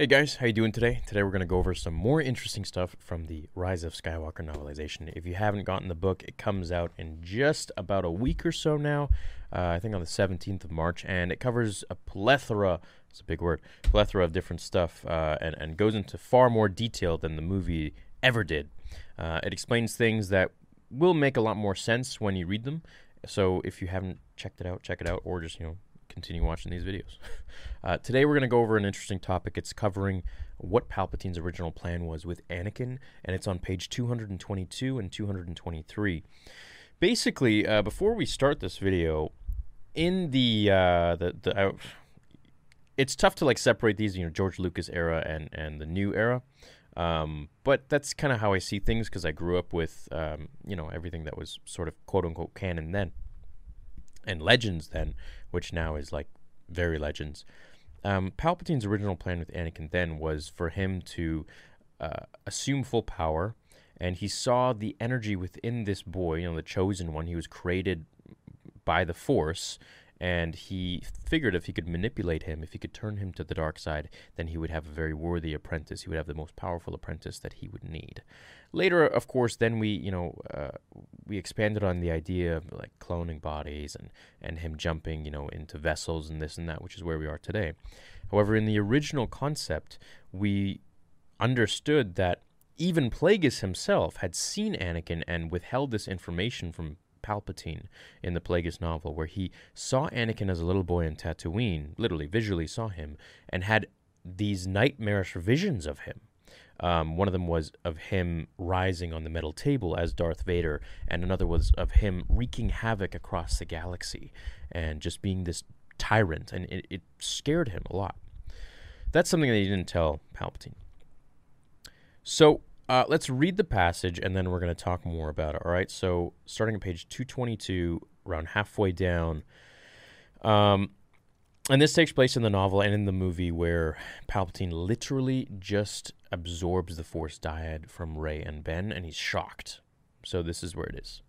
Hey guys, how you doing today? Today we're going to go over some more interesting stuff from the Rise of Skywalker novelization. If you haven't gotten the book, it comes out in just about a week or so now. Uh, I think on the 17th of March, and it covers a plethora. It's a big word. Plethora of different stuff, uh, and and goes into far more detail than the movie ever did. Uh, it explains things that will make a lot more sense when you read them. So if you haven't checked it out, check it out, or just you know continue watching these videos. Uh, today we're going to go over an interesting topic. It's covering what Palpatine's original plan was with Anakin, and it's on page 222 and 223. Basically, uh, before we start this video, in the uh, the, the uh, it's tough to like separate these, you know, George Lucas era and and the new era. Um, but that's kind of how I see things because I grew up with, um, you know, everything that was sort of quote unquote canon then and Legends then, which now is like very Legends. Um, Palpatine's original plan with Anakin then was for him to uh, assume full power, and he saw the energy within this boy, you know, the chosen one. He was created by the Force, and he figured if he could manipulate him, if he could turn him to the dark side, then he would have a very worthy apprentice. He would have the most powerful apprentice that he would need. Later, of course, then we, you know, uh, we expanded on the idea of like cloning bodies and and him jumping, you know, into vessels and this and that, which is where we are today. However, in the original concept, we understood that even Plagueis himself had seen Anakin and withheld this information from Palpatine in the Plagueis novel, where he saw Anakin as a little boy in Tatooine, literally visually saw him, and had these nightmarish visions of him. Um, one of them was of him rising on the metal table as Darth Vader, and another was of him wreaking havoc across the galaxy and just being this tyrant, and it, it scared him a lot. That's something that he didn't tell Palpatine. So uh, let's read the passage and then we're going to talk more about it. All right. So, starting at page 222, around halfway down. Um, and this takes place in the novel and in the movie where Palpatine literally just absorbs the Force dyad from Rey and Ben, and he's shocked. So, this is where it is.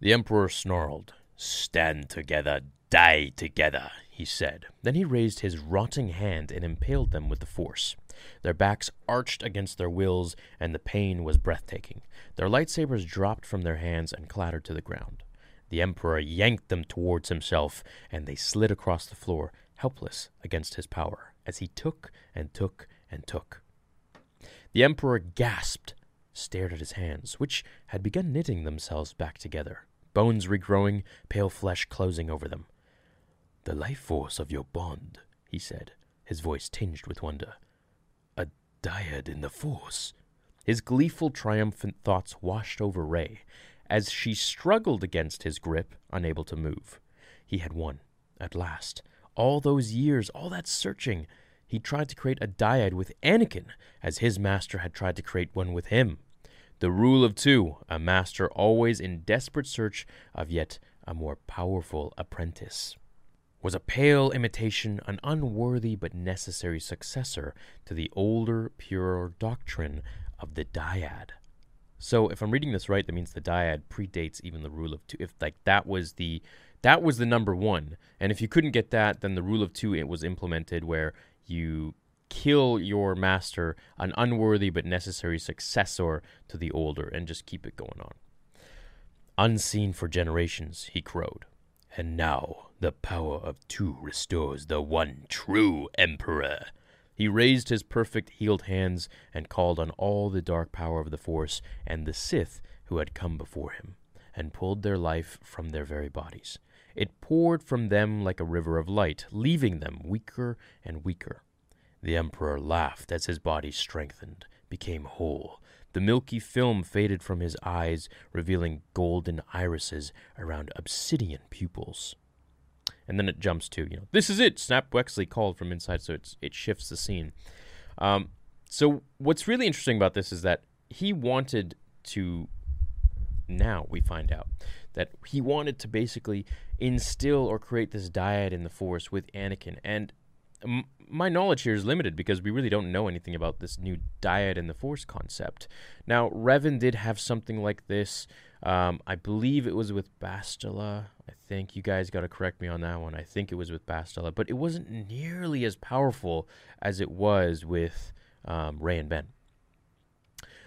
The Emperor snarled, Stand together, die together, he said. Then he raised his rotting hand and impaled them with the Force. Their backs arched against their wills, and the pain was breathtaking. Their lightsabers dropped from their hands and clattered to the ground. The Emperor yanked them towards himself, and they slid across the floor, helpless against his power, as he took and took and took. The Emperor gasped, stared at his hands, which had begun knitting themselves back together, bones regrowing, pale flesh closing over them. The life force of your bond, he said, his voice tinged with wonder A dyad in the Force. His gleeful, triumphant thoughts washed over Rey as she struggled against his grip, unable to move. He had won, at last. All those years, all that searching, he tried to create a dyad with Anakin, as his master had tried to create one with him. The rule of two, a master always in desperate search of yet a more powerful apprentice was a pale imitation, an unworthy but necessary successor to the older, purer doctrine of the dyad. So if I'm reading this right, that means the dyad predates even the rule of two. If like that was the that was the number one, and if you couldn't get that, then the rule of two it was implemented where you kill your master, an unworthy but necessary successor to the older, and just keep it going on. Unseen for generations, he crowed. And now the power of two restores the one true Emperor. He raised his perfect healed hands and called on all the dark power of the Force and the Sith who had come before him, and pulled their life from their very bodies. It poured from them like a river of light, leaving them weaker and weaker. The Emperor laughed as his body strengthened, became whole. The milky film faded from his eyes, revealing golden irises around obsidian pupils and then it jumps to you know this is it. Snap Wexley called from inside, so it's it shifts the scene. Um, so what's really interesting about this is that he wanted to. Now we find out that he wanted to basically instill or create this dyad in the Force with Anakin, and my knowledge here is limited because we really don't know anything about this new dyad and the force concept. Now, Revan did have something like this. Um, I believe it was with Bastila. I think you guys got to correct me on that one. I think it was with Bastila, but it wasn't nearly as powerful as it was with um, Rey and Ben.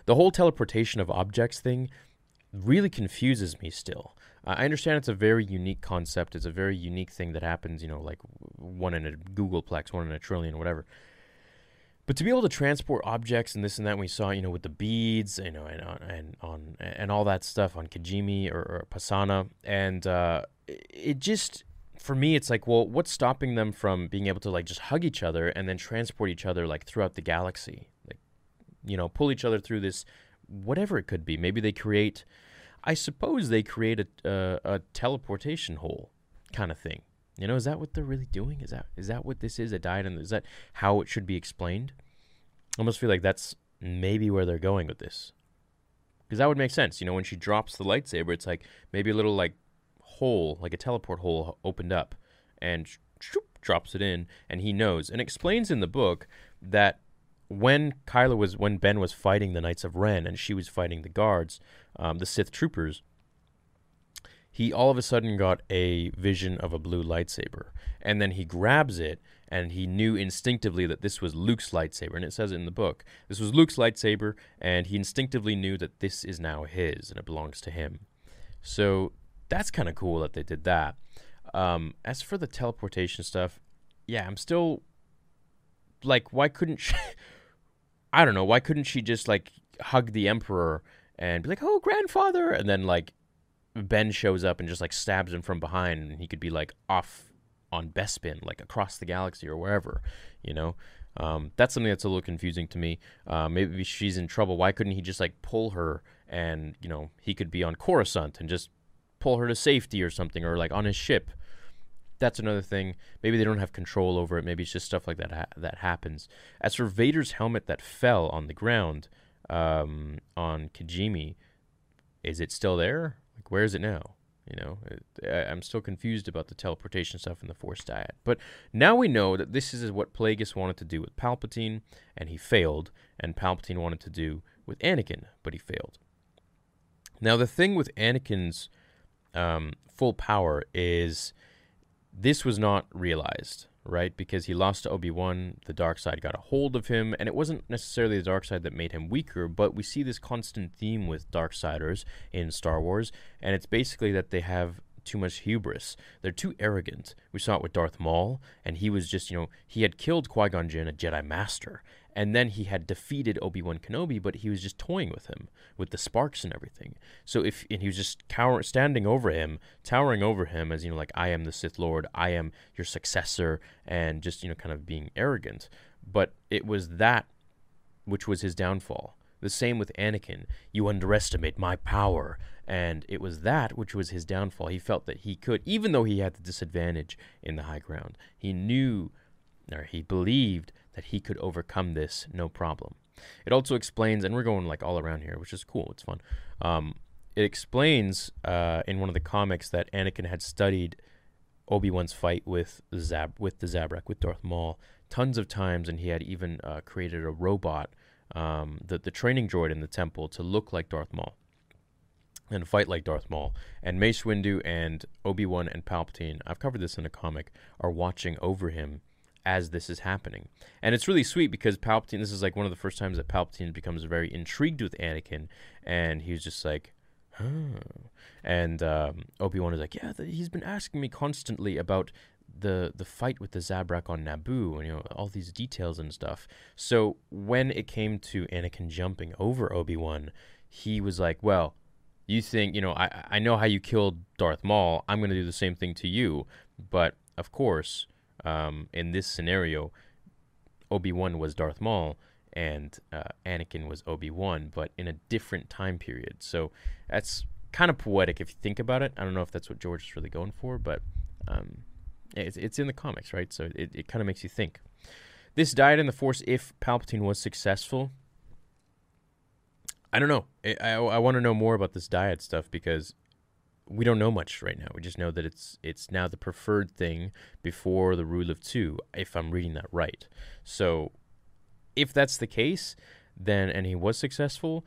The whole teleportation of objects thing really confuses me still. I understand it's a very unique concept. It's a very unique thing that happens, you know, like one in a googolplex, one in a trillion, whatever. But to be able to transport objects and this and that, we saw, you know, with the beads, you know, and on and on and all that stuff on Kijimi or, or Pasaana, and uh, it just for me, it's like, well, what's stopping them from being able to like just hug each other and then transport each other like throughout the galaxy, like, you know, pull each other through this, whatever it could be. Maybe they create I suppose they create a, uh, a teleportation hole kind of thing. You know, is that what they're really doing? Is that is that what this is? A dyad, and is that how it should be explained? I almost feel like that's maybe where they're going with this, because that would make sense. You know, when she drops the lightsaber, it's like maybe a little like hole, like a teleport hole, opened up, and shoop, drops it in, and he knows and explains in the book that when Kylo was when Ben was fighting the Knights of Ren and she was fighting the guards, um, the Sith troopers, he all of a sudden got a vision of a blue lightsaber, and then he grabs it, and he knew instinctively that this was Luke's lightsaber, and it says it in the book. This was Luke's lightsaber, and he instinctively knew that this is now his and it belongs to him. So that's kind of cool that they did that. Um, as for the teleportation stuff, yeah, I'm still like, why couldn't she? I don't know. Why couldn't she just like hug the emperor and be like, "Oh, grandfather," and then like Ben shows up and just like stabs him from behind, and he could be like off on Bespin, like across the galaxy or wherever, you know. Um, that's something that's a little confusing to me. Uh, maybe she's in trouble. Why couldn't he just like pull her and you know he could be on Coruscant and just pull her to safety or something, or like on his ship? That's another thing. Maybe they don't have control over it. Maybe it's just stuff like that ha- that happens. As for Vader's helmet that fell on the ground um, on Kijimi, is it still there? Like, where is it now? You know, I, I'm still confused about the teleportation stuff in the Force dyad. But now we know that this is what Plagueis wanted to do with Palpatine, and he failed. And Palpatine wanted to do with Anakin, but he failed. Now, the thing with Anakin's um, full power is this was not realized, right? Because he lost to Obi Wan, the dark side got a hold of him, and it wasn't necessarily the dark side that made him weaker, but we see this constant theme with dark siders in Star Wars, and it's basically that they have too much hubris. They're too arrogant. We saw it with Darth Maul, and he was just, you know, he had killed Qui Gon Jinn, a Jedi Master, and then he had defeated Obi Wan Kenobi, but he was just toying with him with the sparks and everything. So if and he was just cower, standing over him, towering over him, as you know, like I am the Sith Lord, I am your successor, and just you know, kind of being arrogant. But it was that which was his downfall. The same with Anakin. You underestimate my power. And it was that which was his downfall. He felt that he could, even though he had the disadvantage in the high ground, he knew or he believed that he could overcome this no problem. It also explains, and we're going like all around here, which is cool. It's fun. Um, it explains uh, in one of the comics that Anakin had studied Obi Wan's fight with Zab with the Zabrak with Darth Maul tons of times, and he had even uh, created a robot, um, the the training droid in the temple, to look like Darth Maul and fight like Darth Maul. And Mace Windu and Obi Wan and Palpatine, I've covered this in a comic, are watching over him as this is happening. And it's really sweet because Palpatine, this is like one of the first times that Palpatine becomes very intrigued with Anakin, and he's just like, huh. And um, Obi Wan is like, yeah, the, he's been asking me constantly about the the fight with the Zabrak on Naboo, and you know all these details and stuff. So when it came to Anakin jumping over Obi Wan, he was like, well. You think, you know, I, I know how you killed Darth Maul. I'm going to do the same thing to you. But, of course, um, in this scenario, Obi Wan was Darth Maul and uh, Anakin was Obi Wan, but in a different time period. So that's kind of poetic if you think about it. I don't know if that's what George is really going for, but um, it's, it's in the comics, right? So it, it kind of makes you think. This dyad in the Force, if Palpatine was successful, I don't know. I, I, I want to know more about this dyad stuff because we don't know much right now. We just know that it's it's now the preferred thing before the rule of two, if I'm reading that right. So, if that's the case, then and he was successful,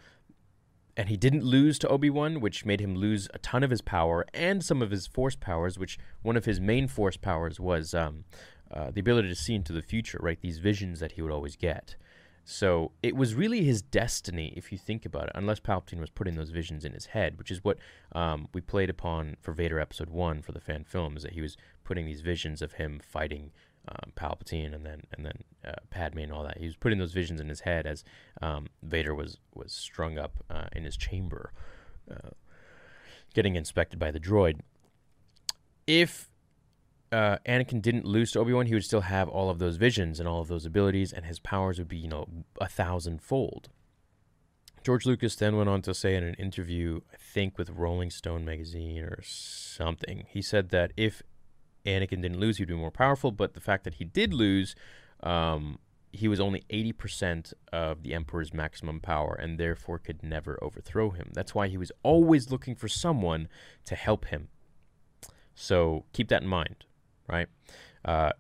and he didn't lose to Obi Wan, which made him lose a ton of his power and some of his force powers. Which one of his main force powers was um, uh, the ability to see into the future, right? These visions that he would always get. So it was really his destiny, if you think about it, unless Palpatine was putting those visions in his head, which is what um, we played upon for Vader Episode 1 for the fan film, is that he was putting these visions of him fighting um, Palpatine and then and then uh, Padme and all that. He was putting those visions in his head as um, Vader was, was strung up uh, in his chamber, uh, getting inspected by the droid. If uh, Anakin didn't lose to Obi Wan, he would still have all of those visions and all of those abilities, and his powers would be, you know, a thousandfold. George Lucas then went on to say in an interview, I think with Rolling Stone magazine or something, he said that if Anakin didn't lose, he'd be more powerful, but the fact that he did lose, um, he was only 80% of the Emperor's maximum power and therefore could never overthrow him. That's why he was always looking for someone to help him. So keep that in mind right? Uh,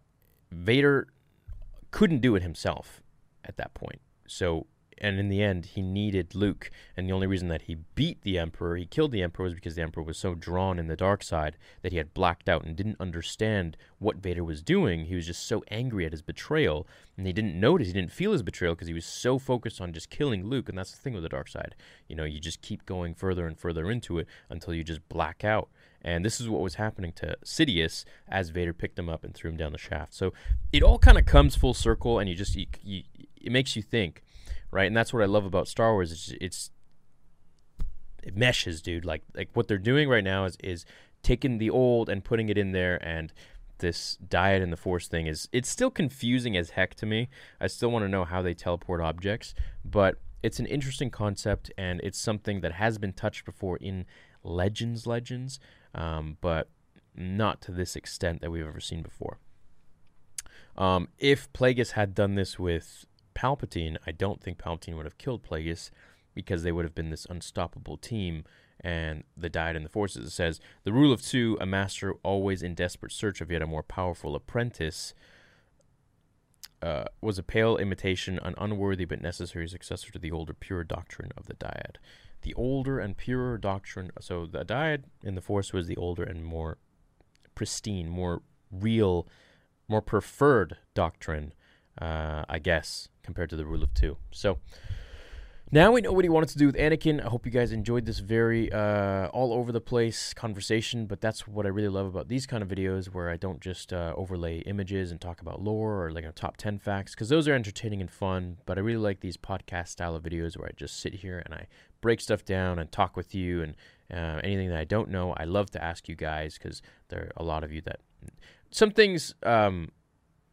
Vader couldn't do it himself at that point. So, and in the end, he needed Luke. And the only reason that he beat the Emperor, he killed the Emperor, was because the Emperor was so drawn in the dark side that he had blacked out and didn't understand what Vader was doing. He was just so angry at his betrayal, and he didn't notice, he didn't feel his betrayal because he was so focused on just killing Luke. And that's the thing with the dark side. You know, you just keep going further and further into it until you just black out. And this is what was happening to Sidious as Vader picked him up and threw him down the shaft. So it all kind of comes full circle, and you just you, you, it makes you think, right? And that's what I love about Star Wars. It's, it's it meshes, dude. Like like what they're doing right now is is taking the old and putting it in there and this dyad and the force thing is it's still confusing as heck to me. I still want to know how they teleport objects, but it's an interesting concept and it's something that has been touched before in Legends Legends um, but not to this extent that we've ever seen before. Um, if Plagueis had done this with Palpatine, I don't think Palpatine would have killed Plagueis because they would have been this unstoppable team. And the dyad in the forces it says the rule of two: a master always in desperate search of yet a more powerful apprentice. Uh, was a pale imitation, an unworthy but necessary successor to the older pure doctrine of the dyad the older and purer doctrine. So the dyad in the Force was the older and more pristine, more real, more preferred doctrine, uh, I guess, compared to the rule of two. So now we know what he wanted to do with Anakin. I hope you guys enjoyed this very uh, all over the place conversation, but that's what I really love about these kind of videos where I don't just uh, overlay images and talk about lore or like a top 10 facts because those are entertaining and fun. But I really like these podcast style of videos where I just sit here and I break stuff down and talk with you and uh, anything that I don't know. I love to ask you guys because there are a lot of you that some things um,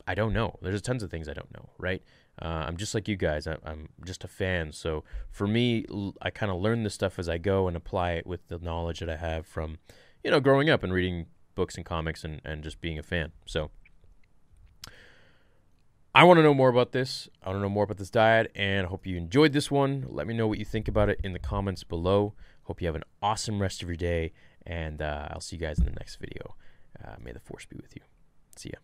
I don't know. There's tons of things I don't know, right? Uh, I'm just like you guys. I, am just a fan. So for me, I kind of learn this stuff as I go and apply it with the knowledge that I have from, you know, growing up and reading books and comics and, and just being a fan. So I want to know more about this. I want to know more about this dyad and I hope you enjoyed this one. Let me know what you think about it in the comments below. Hope you have an awesome rest of your day, and uh, I'll see you guys in the next video. Uh, may the force be with you. See ya.